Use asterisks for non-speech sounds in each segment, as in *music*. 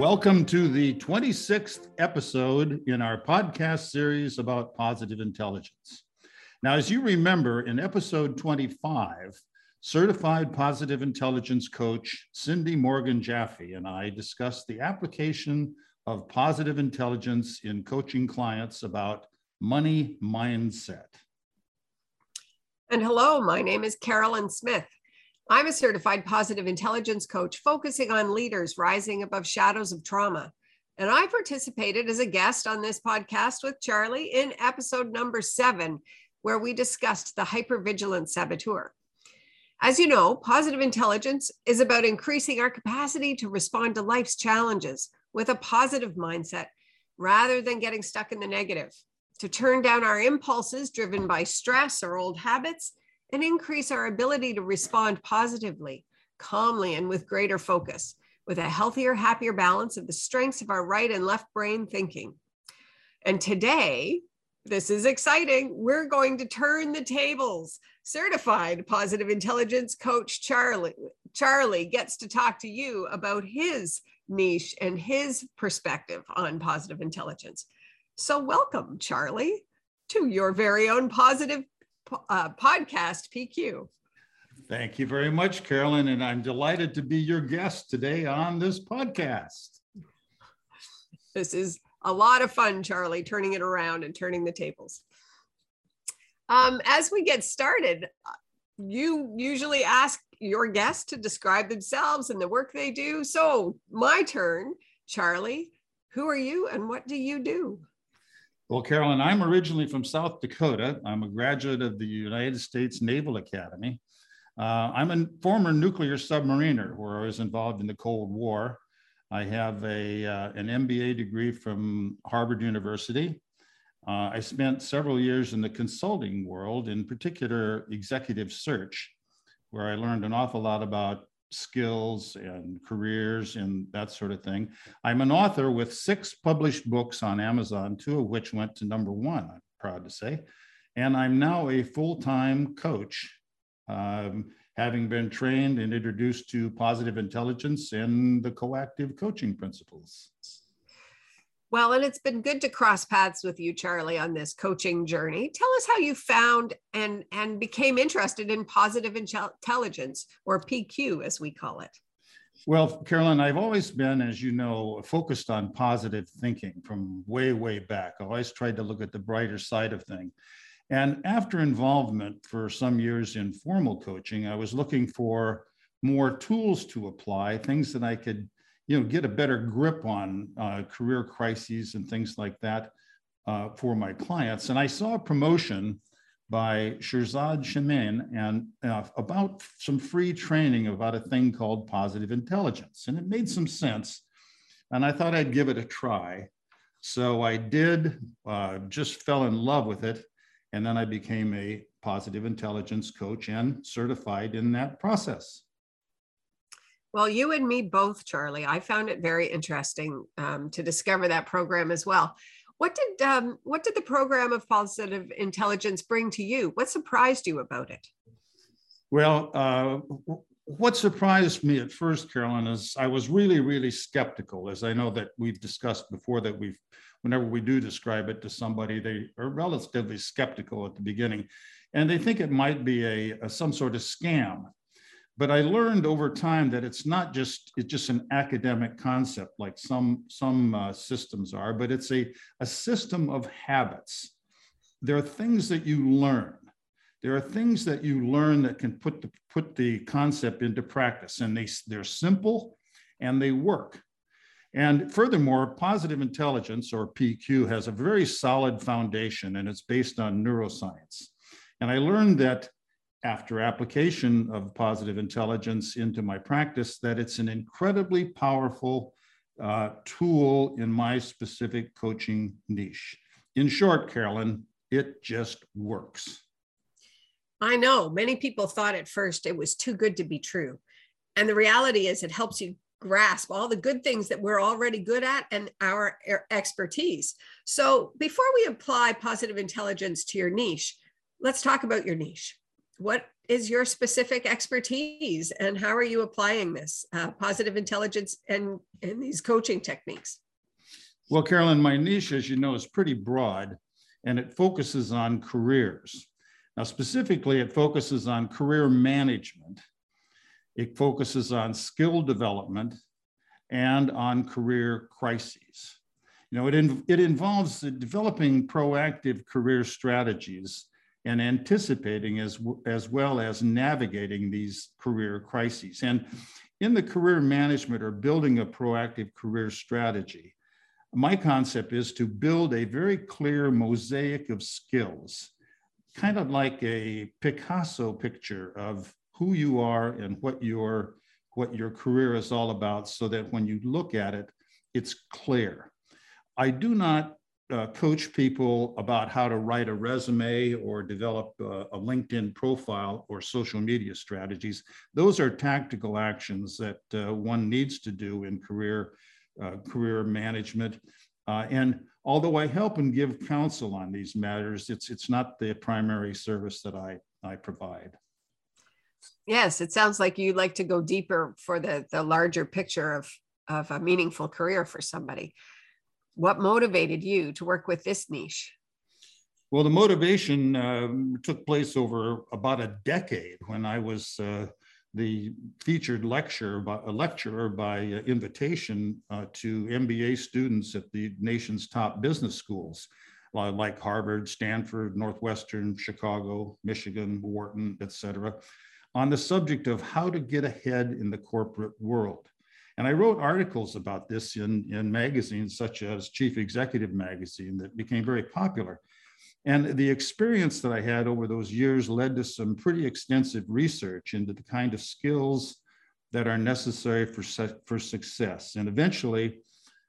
Welcome to the 26th episode in our podcast series about positive intelligence. Now, as you remember, in episode 25, certified positive intelligence coach Cindy Morgan Jaffe and I discussed the application of positive intelligence in coaching clients about money mindset. And hello, my name is Carolyn Smith. I'm a certified positive intelligence coach focusing on leaders rising above shadows of trauma. And I participated as a guest on this podcast with Charlie in episode number seven, where we discussed the hypervigilant saboteur. As you know, positive intelligence is about increasing our capacity to respond to life's challenges with a positive mindset rather than getting stuck in the negative, to turn down our impulses driven by stress or old habits and increase our ability to respond positively, calmly, and with greater focus, with a healthier, happier balance of the strengths of our right and left brain thinking. And today, this is exciting. We're going to turn the tables. Certified positive intelligence coach Charlie Charlie gets to talk to you about his niche and his perspective on positive intelligence. So welcome Charlie to your very own positive uh, podcast, PQ. Thank you very much, Carolyn. And I'm delighted to be your guest today on this podcast. This is a lot of fun, Charlie, turning it around and turning the tables. Um, as we get started, you usually ask your guests to describe themselves and the work they do. So, my turn, Charlie. Who are you and what do you do? Well, Carolyn, I'm originally from South Dakota. I'm a graduate of the United States Naval Academy. Uh, I'm a former nuclear submariner where I was involved in the Cold War. I have a, uh, an MBA degree from Harvard University. Uh, I spent several years in the consulting world, in particular executive search, where I learned an awful lot about skills and careers and that sort of thing. I'm an author with six published books on Amazon, two of which went to number one, I'm proud to say. And I'm now a full time coach, um, having been trained and introduced to positive intelligence and the coactive coaching principles. Well, and it's been good to cross paths with you, Charlie, on this coaching journey. Tell us how you found and and became interested in positive intelligence, or PQ, as we call it. Well, Carolyn, I've always been, as you know, focused on positive thinking from way, way back. I always tried to look at the brighter side of things. And after involvement for some years in formal coaching, I was looking for more tools to apply, things that I could you know, get a better grip on uh, career crises and things like that uh, for my clients. And I saw a promotion by Shirzad Chamine and uh, about some free training about a thing called positive intelligence. And it made some sense. And I thought I'd give it a try. So I did, uh, just fell in love with it. And then I became a positive intelligence coach and certified in that process. Well, you and me both, Charlie. I found it very interesting um, to discover that program as well. What did um, what did the program of positive intelligence bring to you? What surprised you about it? Well, uh, what surprised me at first, Carolyn, is I was really, really skeptical. As I know that we've discussed before, that we've whenever we do describe it to somebody, they are relatively skeptical at the beginning, and they think it might be a, a some sort of scam but I learned over time that it's not just it's just an academic concept like some some uh, systems are, but it's a, a system of habits. There are things that you learn. There are things that you learn that can put the put the concept into practice, and they they're simple and they work. And furthermore, positive intelligence or PQ has a very solid foundation and it's based on neuroscience. And I learned that after application of positive intelligence into my practice that it's an incredibly powerful uh, tool in my specific coaching niche. In short, Carolyn, it just works. I know many people thought at first it was too good to be true. And the reality is, it helps you grasp all the good things that we're already good at and our expertise. So, before we apply positive intelligence to your niche, let's talk about your niche what is your specific expertise and how are you applying this uh, positive intelligence and, and these coaching techniques? Well, Carolyn, my niche, as you know, is pretty broad and it focuses on careers. Now, specifically, it focuses on career management, it focuses on skill development, and on career crises. You know, it, in, it involves developing proactive career strategies and anticipating as, as well as navigating these career crises. And in the career management or building a proactive career strategy, my concept is to build a very clear mosaic of skills, kind of like a Picasso picture of who you are and what your what your career is all about so that when you look at it, it's clear. I do not uh, coach people about how to write a resume or develop uh, a LinkedIn profile or social media strategies. Those are tactical actions that uh, one needs to do in career uh, career management. Uh, and although I help and give counsel on these matters, it's it's not the primary service that I I provide. Yes, it sounds like you'd like to go deeper for the the larger picture of of a meaningful career for somebody what motivated you to work with this niche? Well, the motivation uh, took place over about a decade when I was uh, the featured lecturer by, a lecturer by uh, invitation uh, to MBA students at the nation's top business schools, like Harvard, Stanford, Northwestern, Chicago, Michigan, Wharton, et cetera, on the subject of how to get ahead in the corporate world. And I wrote articles about this in, in magazines such as Chief Executive Magazine that became very popular. And the experience that I had over those years led to some pretty extensive research into the kind of skills that are necessary for, for success. And eventually,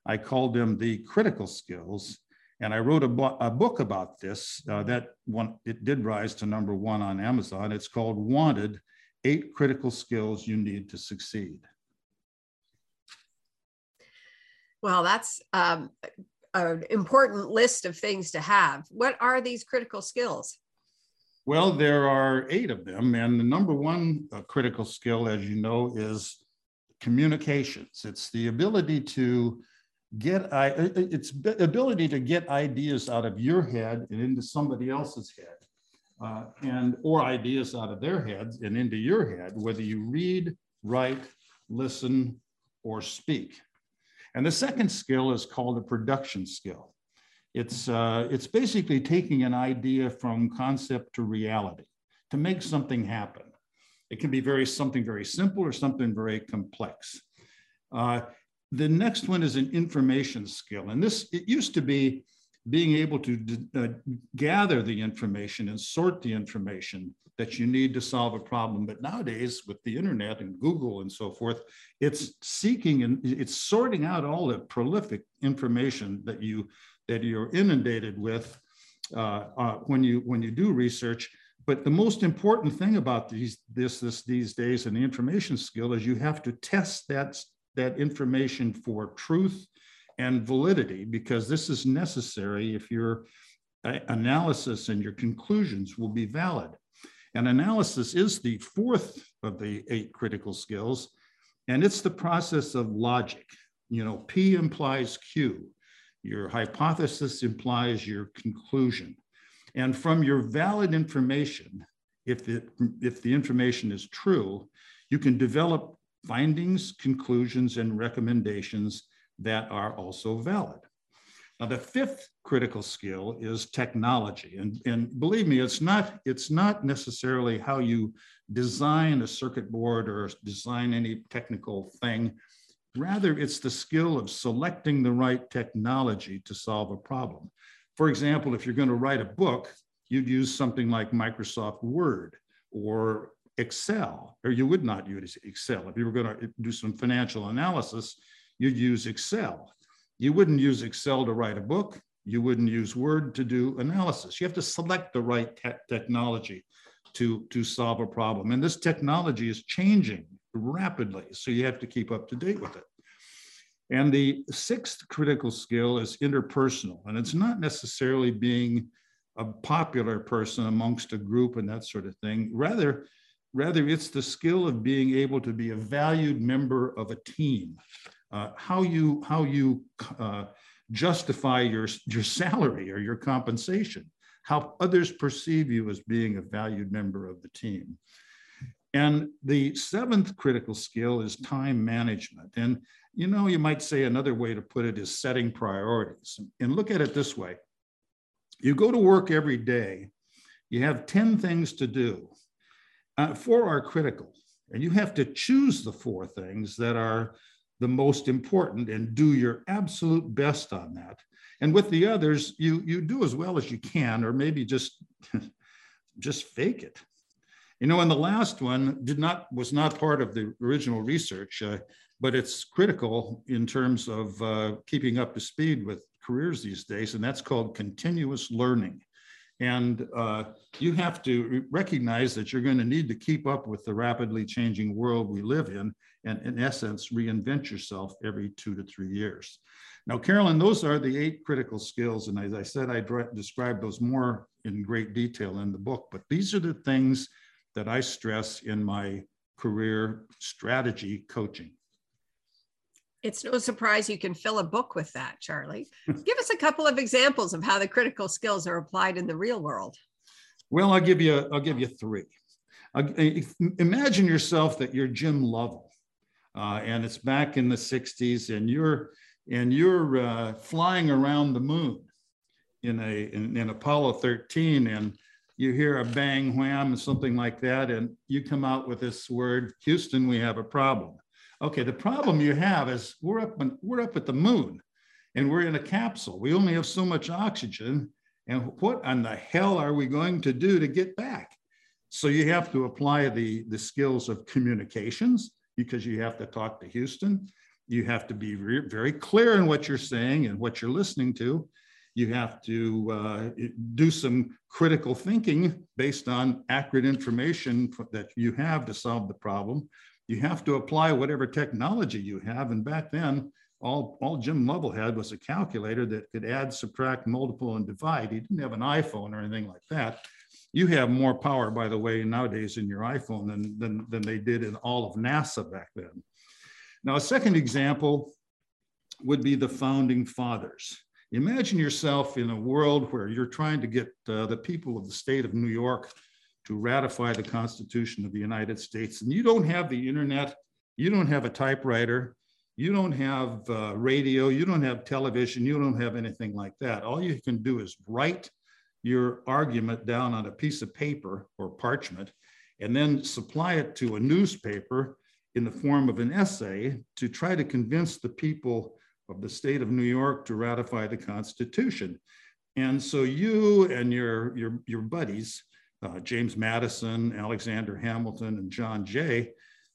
I called them the critical skills. And I wrote a, bo a book about this uh, that one, it did rise to number one on Amazon. It's called Wanted, Eight Critical Skills You Need to Succeed. Well, that's um, an important list of things to have. What are these critical skills? Well, there are eight of them. And the number one uh, critical skill, as you know, is communications. It's the ability to get I, it's ability to get ideas out of your head and into somebody else's head. Uh, and or ideas out of their heads and into your head, whether you read, write, listen, or speak. And the second skill is called a production skill. It's, uh, it's basically taking an idea from concept to reality to make something happen. It can be very something very simple or something very complex. Uh, the next one is an information skill. And this, it used to be being able to uh, gather the information and sort the information that you need to solve a problem. But nowadays, with the internet and Google and so forth, it's seeking and it's sorting out all the prolific information that you that you're inundated with uh, uh, when you when you do research. But the most important thing about these this this these days and the information skill is you have to test that that information for truth and validity because this is necessary if your uh, analysis and your conclusions will be valid. And analysis is the fourth of the eight critical skills, and it's the process of logic. You know, P implies Q. Your hypothesis implies your conclusion. And from your valid information, if, it, if the information is true, you can develop findings, conclusions, and recommendations that are also valid. Now, the fifth critical skill is technology. And, and believe me, it's not, it's not necessarily how you design a circuit board or design any technical thing. Rather, it's the skill of selecting the right technology to solve a problem. For example, if you're going to write a book, you'd use something like Microsoft Word or Excel, or you would not use Excel. If you were going to do some financial analysis, you'd use Excel. You wouldn't use Excel to write a book. You wouldn't use Word to do analysis. You have to select the right te technology to, to solve a problem. And this technology is changing rapidly, so you have to keep up to date with it. And the sixth critical skill is interpersonal. And it's not necessarily being a popular person amongst a group and that sort of thing. Rather, Rather, it's the skill of being able to be a valued member of a team. Uh, how you how you uh, justify your your salary or your compensation, how others perceive you as being a valued member of the team. And the seventh critical skill is time management. And you know, you might say another way to put it is setting priorities. And look at it this way: you go to work every day, you have ten things to do uh, four are critical, and you have to choose the four things that are the most important and do your absolute best on that. And with the others, you you do as well as you can, or maybe just *laughs* just fake it. You know, and the last one did not was not part of the original research, uh, but it's critical in terms of uh, keeping up to speed with careers these days, and that's called continuous learning. And uh, you have to recognize that you're going to need to keep up with the rapidly changing world we live in, and in essence, reinvent yourself every two to three years. Now, Carolyn, those are the eight critical skills. And as I said, I describe those more in great detail in the book, but these are the things that I stress in my career strategy coaching. It's no surprise you can fill a book with that, Charlie. *laughs* give us a couple of examples of how the critical skills are applied in the real world. Well, I'll give you I'll give you three. imagine yourself that you're Jim Lovell, uh, and it's back in the '60s, and you're and you're uh, flying around the moon in a in, in Apollo 13, and you hear a bang wham and something like that, and you come out with this word, Houston, we have a problem. Okay, the problem you have is we're up, we're up at the moon and we're in a capsule. We only have so much oxygen. And what on the hell are we going to do to get back? So you have to apply the, the skills of communications because you have to talk to Houston. You have to be very clear in what you're saying and what you're listening to. You have to uh, do some critical thinking based on accurate information that you have to solve the problem you have to apply whatever technology you have. And back then, all, all Jim Lovell had was a calculator that could add, subtract, multiple, and divide. He didn't have an iPhone or anything like that. You have more power, by the way, nowadays in your iPhone than, than, than they did in all of NASA back then. Now, a second example would be the founding fathers. Imagine yourself in a world where you're trying to get uh, the people of the state of New York to ratify the Constitution of the United States. And you don't have the internet, you don't have a typewriter, you don't have uh, radio, you don't have television, you don't have anything like that. All you can do is write your argument down on a piece of paper or parchment and then supply it to a newspaper in the form of an essay to try to convince the people of the state of New York to ratify the Constitution. And so you and your, your, your buddies uh, James Madison, Alexander Hamilton, and John Jay,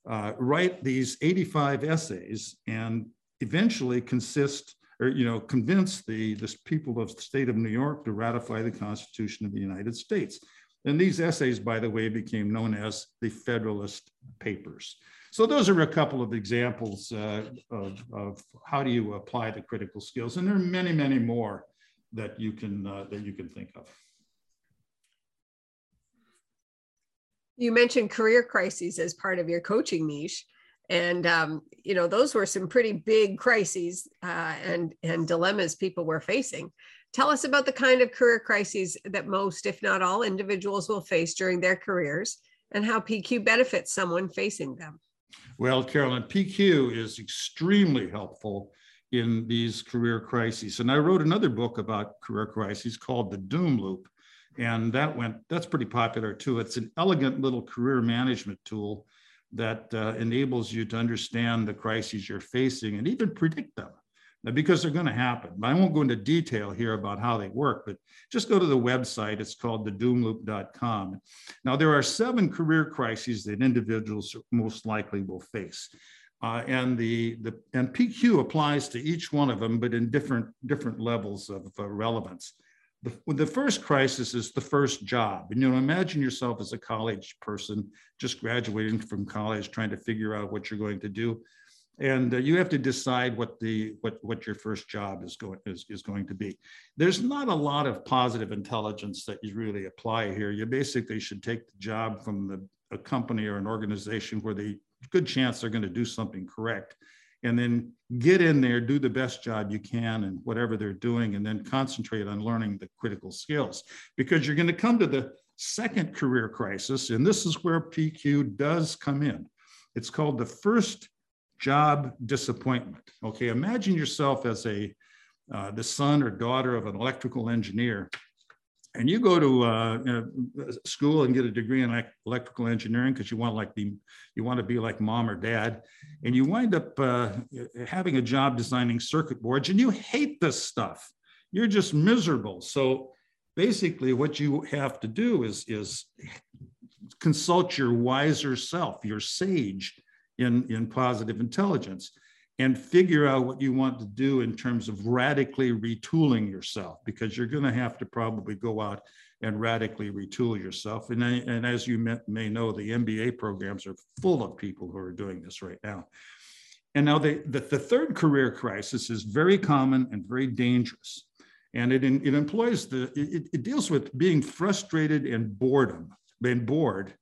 uh, write these 85 essays and eventually consist or you know convince the, the people of the state of New York to ratify the Constitution of the United States. And these essays, by the way, became known as the Federalist Papers. So those are a couple of examples uh, of, of, how do you apply the critical skills, and there are many, many more that you can uh, that you can think of. You mentioned career crises as part of your coaching niche. And um, you know those were some pretty big crises uh, and and dilemmas people were facing. Tell us about the kind of career crises that most, if not all, individuals will face during their careers, and how PQ benefits someone facing them. Well, Carolyn, PQ is extremely helpful in these career crises. And I wrote another book about career crises called The Doom Loop and that went that's pretty popular too. It's an elegant little career management tool that uh, enables you to understand the crises you're facing and even predict them. Now, because they're going to happen. I won't go into detail here about how they work but just go to the website. It's called thedoomloop.com now there are seven career crises that individuals most likely will face. Uh, and the, the and pq applies to each one of them but in different different levels of uh, relevance the, the first crisis is the first job. And you know, imagine yourself as a college person just graduating from college, trying to figure out what you're going to do. And uh, you have to decide what the what what your first job is going is, is going to be. There's not a lot of positive intelligence that you really apply here. You basically should take the job from the a company or an organization where the good chance they're going to do something correct and then get in there do the best job you can and whatever they're doing and then concentrate on learning the critical skills. Because you're going to come to the second career crisis and this is where pq does come in. It's called the first job disappointment. Okay imagine yourself as a uh, the son or daughter of an electrical engineer and you go to uh, know, school and get a degree in electrical engineering because you want like be you want to be like mom or dad and you wind up uh, having a job designing circuit boards and you hate this stuff. You're just miserable. So basically what you have to do is is consult your wiser self your sage in in positive intelligence and figure out what you want to do in terms of radically retooling yourself because you're going to have to probably go out and radically retool yourself. And, and as you may, may know, the MBA programs are full of people who are doing this right now. And now the, the, the third career crisis is very common and very dangerous. And it, it employs the, it, it deals with being frustrated and boredom, being bored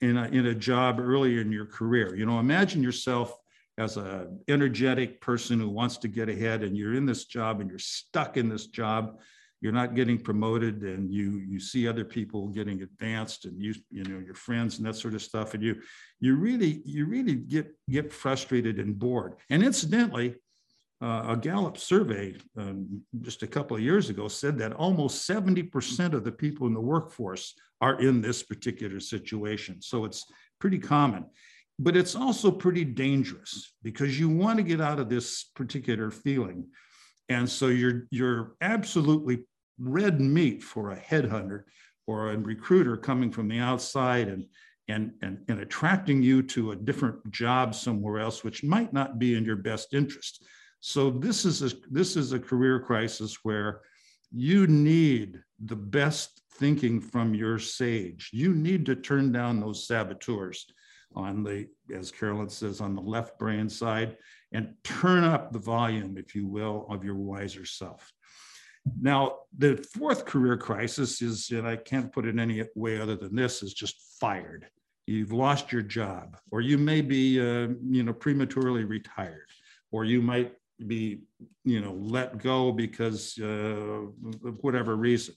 in a, in a job early in your career. You know, imagine yourself as a energetic person who wants to get ahead and you're in this job and you're stuck in this job you're not getting promoted and you you see other people getting advanced and you you know your friends and that sort of stuff and you you really you really get get frustrated and bored and incidentally uh, a Gallup survey um, just a couple of years ago said that almost 70% of the people in the workforce are in this particular situation. So it's pretty common but it's also pretty dangerous because you want to get out of this particular feeling and so you're you're absolutely red meat for a headhunter or a recruiter coming from the outside and and, and, and attracting you to a different job somewhere else, which might not be in your best interest. So this is a, this is a career crisis where you need the best thinking from your sage. You need to turn down those saboteurs on the, as Carolyn says, on the left brain side and turn up the volume, if you will, of your wiser self. Now, the fourth career crisis is, and I can't put it any way other than this, is just fired. You've lost your job, or you may be, uh, you know, prematurely retired, or you might be, you know, let go because uh, of whatever reason.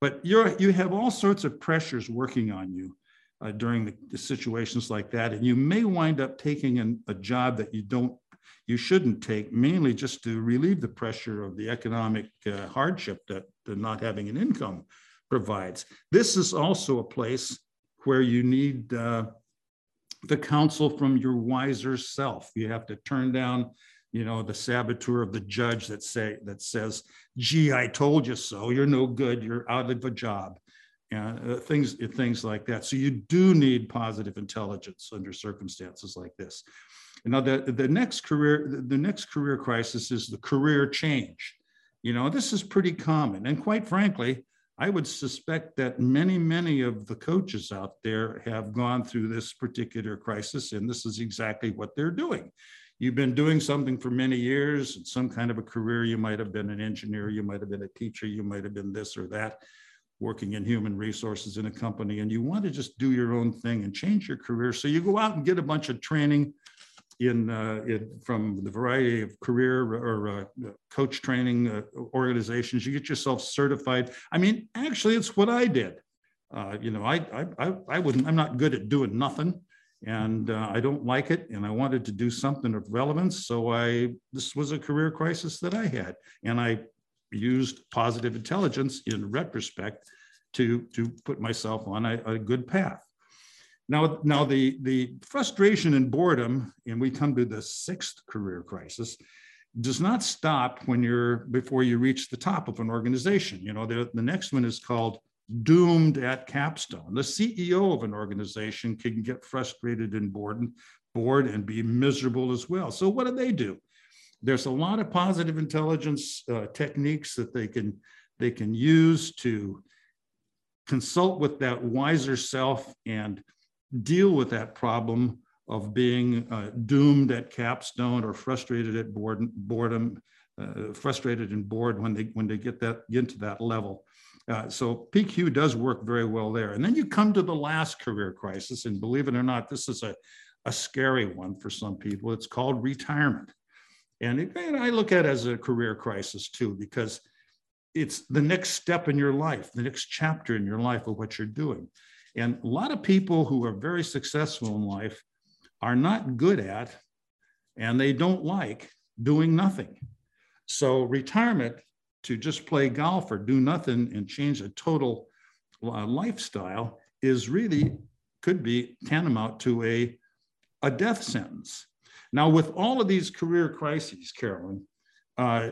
But you're you have all sorts of pressures working on you uh, during the, the, situations like that. And you may wind up taking an, a job that you don't, you shouldn't take, mainly just to relieve the pressure of the economic uh, hardship that, not having an income provides. This is also a place where you need uh, the counsel from your wiser self. You have to turn down, you know, the saboteur of the judge that say that says, "Gee, I told you so. You're no good. You're out of a job." Uh, things things like that. So you do need positive intelligence under circumstances like this. And now the, the next career the next career crisis is the career change. You know, this is pretty common. And quite frankly, I would suspect that many, many of the coaches out there have gone through this particular crisis, and this is exactly what they're doing. You've been doing something for many years, some kind of a career. You might have been an engineer, you might have been a teacher, you might have been this or that working in human resources in a company and you want to just do your own thing and change your career. So you go out and get a bunch of training in, uh, in from the variety of career or uh, coach training uh, organizations. You get yourself certified. I mean, actually, it's what I did. Uh, you know, I, I, I wouldn't, I'm not good at doing nothing and uh, I don't like it. And I wanted to do something of relevance. So I, this was a career crisis that I had. And I used positive intelligence in retrospect to, to put myself on a, a good path. Now, now the, the frustration and boredom, and we come to the sixth career crisis, does not stop when you're before you reach the top of an organization. You know, the, the next one is called doomed at capstone. The CEO of an organization can get frustrated and bored, bored and be miserable as well. So what do they do? There's a lot of positive intelligence uh, techniques that they can they can use to consult with that wiser self and deal with that problem of being uh, doomed at capstone or frustrated at boredom, uh, frustrated and bored when they when they get that get to that level. Uh, so PQ does work very well there. And then you come to the last career crisis, and believe it or not, this is a, a scary one for some people. It's called retirement. And, it, and I look at it as a career crisis too, because it's the next step in your life, the next chapter in your life of what you're doing. And a lot of people who are very successful in life are not good at and they don't like doing nothing. So, retirement to just play golf or do nothing and change a total uh, lifestyle is really could be tantamount to a, a death sentence. Now, with all of these career crises, Carolyn, uh,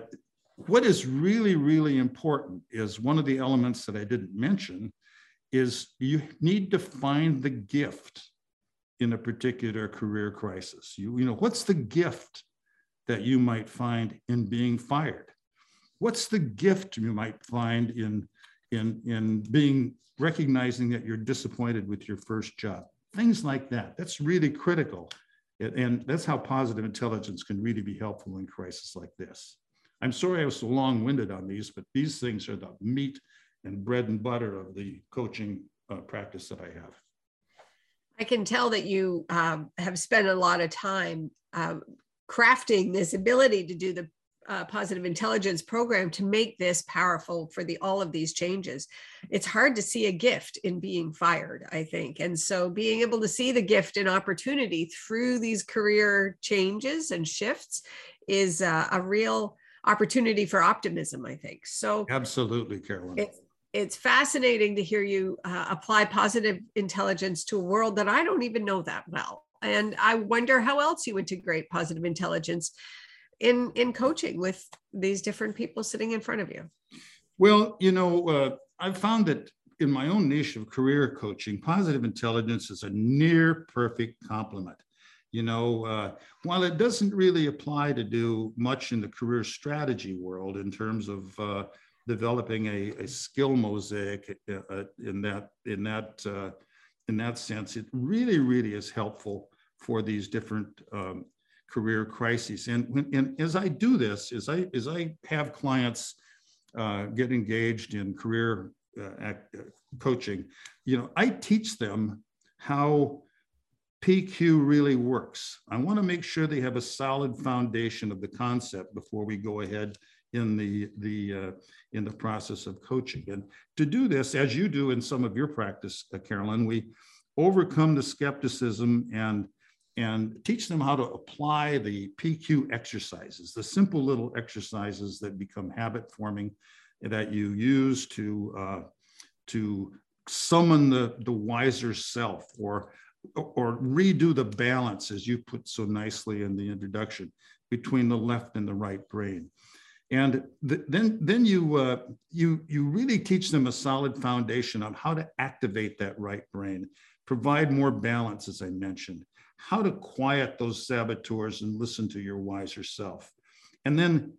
what is really, really important is one of the elements that I didn't mention is you need to find the gift in a particular career crisis. You, you know, what's the gift that you might find in being fired? What's the gift you might find in, in, in being recognizing that you're disappointed with your first job? Things like that. That's really critical. And that's how positive intelligence can really be helpful in crisis like this. I'm sorry I was so long-winded on these, but these things are the meat and bread and butter of the coaching uh, practice that I have. I can tell that you um, have spent a lot of time uh, crafting this ability to do the uh, positive intelligence program to make this powerful for the all of these changes. It's hard to see a gift in being fired i think. And so being able to see the gift and opportunity through these career changes and shifts is uh, a real opportunity for optimism i think. So absolutely carolyn. it's, it's fascinating to hear you uh, apply positive intelligence to a world that i don't even know that well. And i wonder how else you integrate positive intelligence in in coaching with these different people sitting in front of you? Well you know uh, i've found that in my own niche of career coaching positive intelligence is a near perfect complement. You know uh, while it doesn't really apply to do much in the career strategy world in terms of uh, developing a, a, skill mosaic uh, uh in that in that uh, in that sense it really really is helpful for these different um, career crises. And, when, and as I do this, as I, as I have clients uh, get engaged in career uh, uh, coaching, you know, I teach them how PQ really works. I want to make sure they have a solid foundation of the concept before we go ahead in the the uh, in the process of coaching. And to do this, as you do in some of your practice, uh, Carolyn, we overcome the skepticism and and teach them how to apply the PQ exercises, the simple little exercises that become habit forming that you use to, uh, to summon the, the wiser self or, or redo the balance, as you put so nicely in the introduction, between the left and the right brain. And th then, then you, uh, you, you really teach them a solid foundation on how to activate that right brain, provide more balance, as I mentioned, how to quiet those saboteurs and listen to your wiser self. And then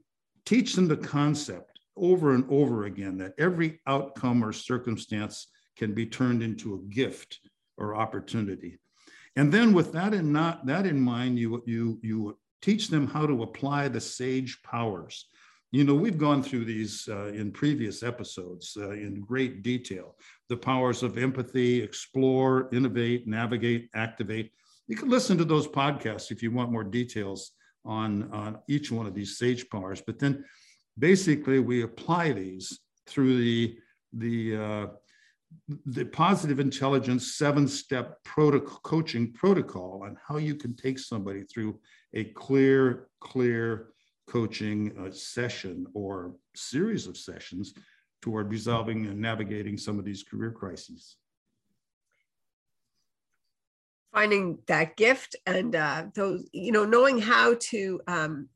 teach them the concept over and over again that every outcome or circumstance can be turned into a gift or opportunity. And then with that in not that in mind, you you you teach them how to apply the sage powers. You know, we've gone through these uh, in previous episodes uh, in great detail. The powers of empathy, explore, innovate, navigate, activate you can listen to those podcasts if you want more details on, on each one of these sage powers. But then basically we apply these through the, the, uh, the positive intelligence seven step protocol, coaching protocol on how you can take somebody through a clear, clear coaching uh, session or series of sessions toward resolving and navigating some of these career crises finding that gift and uh, those you know knowing how to um,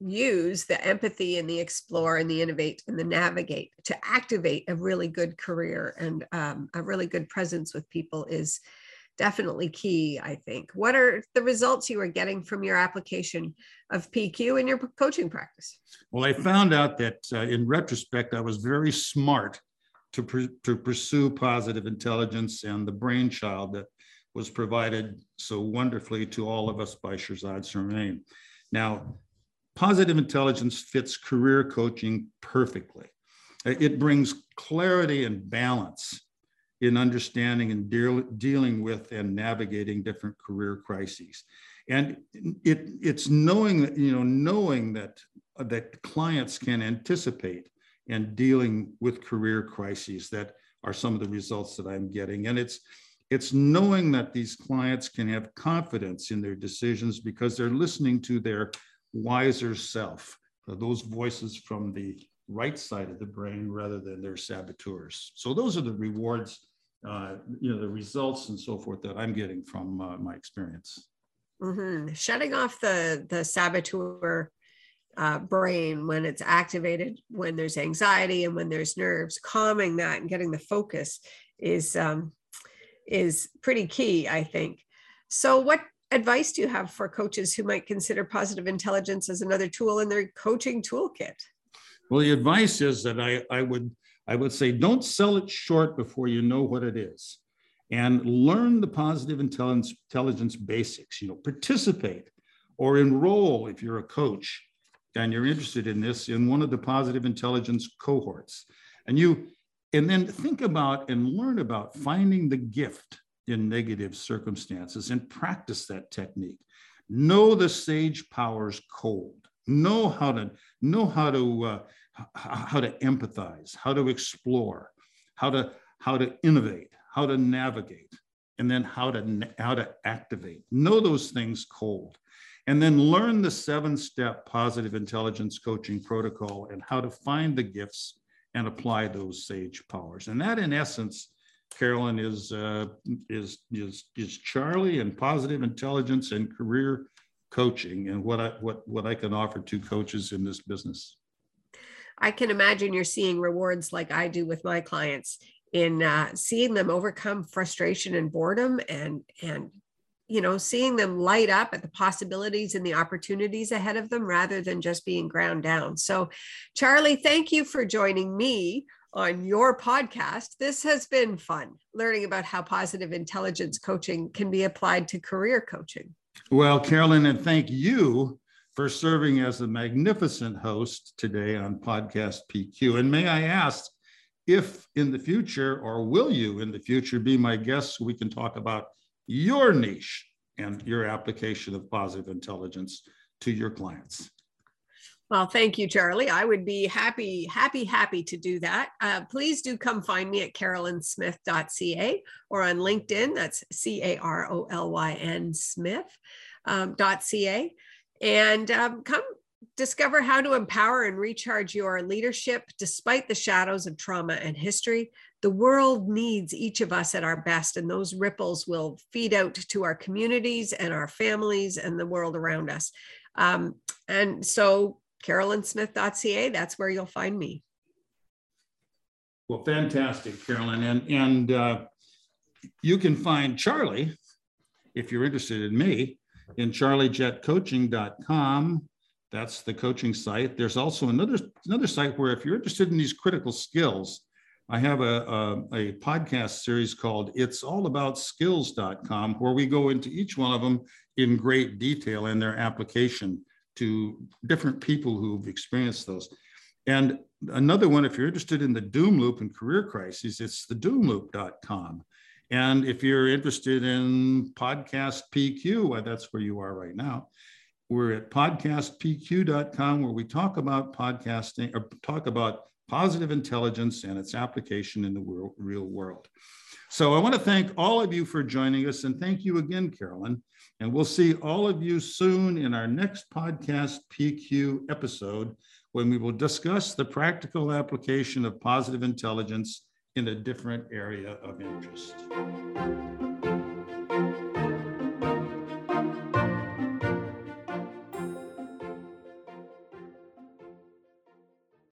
use the empathy and the explore and the innovate and the navigate to activate a really good career and um, a really good presence with people is definitely key i think. What are the results you are getting from your application of pq in your coaching practice? Well i found out that uh, in retrospect i was very smart to, pr- to pursue positive intelligence and the brainchild that was provided so wonderfully to all of us by Shirzad Chamine. Now, positive intelligence fits career coaching perfectly. It brings clarity and balance in understanding and deal, dealing with and navigating different career crises. And it, it's knowing that, you know, knowing that, that clients can anticipate and dealing with career crises that are some of the results that I'm getting. And it's, it's knowing that these clients can have confidence in their decisions because they're listening to their wiser self, those voices from the right side of the brain rather than their saboteurs. So those are the rewards, uh, you know, the results and so forth that I'm getting from uh, my experience. Mm-hmm. Shutting off the the saboteur uh, brain when it's activated, when there's anxiety and when there's nerves, calming that and getting the focus is um, is pretty key, I think. So, what advice do you have for coaches who might consider positive intelligence as another tool in their coaching toolkit? Well, the advice is that I, I would I would say don't sell it short before you know what it is. And learn the positive intelligence, intelligence basics, you know, participate or enroll if you're a coach and you're interested in this in one of the positive intelligence cohorts. And you and then think about and learn about finding the gift in negative circumstances and practice that technique. Know the sage powers cold. Know how to know how to uh, how to empathize, how to explore, how to how to innovate, how to navigate, and then how to how to activate. Know those things cold. And then learn the seven step positive intelligence coaching protocol and how to find the gifts and apply those sage powers. And that, in essence, Carolyn, is, uh, is, is, is Charlie and positive intelligence and career coaching and what I, what, what I can offer to coaches in this business. I can imagine you're seeing rewards like I do with my clients in uh, seeing them overcome frustration and boredom and and you know seeing them light up at the possibilities and the opportunities ahead of them rather than just being ground down. So charlie thank you for joining me on your podcast. This has been fun learning about how positive intelligence coaching can be applied to career coaching. Well carolyn and thank you for serving as a magnificent host today on podcast pq and may i ask if in the future or will you in the future be my guest so we can talk about your niche and your application of positive intelligence to your clients. Well, thank you, Charlie. I would be happy, happy, happy to do that. Uh, please do come find me at carolynsmith.ca or on LinkedIn. That's C A R O L Y N Smith.ca. Um, and um, come discover how to empower and recharge your leadership despite the shadows of trauma and history the world needs each of us at our best, and those ripples will feed out to our communities and our families and the world around us. Um, and so, carolynsmith.ca, that's where you'll find me. Well, fantastic, Carolyn. And, and uh, you can find Charlie, if you're interested in me, in charliejetcoaching.com. That's the coaching site. There's also another, another site where if you're interested in these critical skills, I have a, a, a, podcast series called It's All About Skills.com, where we go into each one of them in great detail and their application to different people who've experienced those. And another one, if you're interested in the doom loop and career crises, it's the doomloop.com. And if you're interested in podcast PQ, well, that's where you are right now. We're at podcastpq.com where we talk about podcasting or talk about positive intelligence and its application in the real, world. So I want to thank all of you for joining us and thank you again, Carolyn. And we'll see all of you soon in our next podcast PQ episode when we will discuss the practical application of positive intelligence in a different area of interest.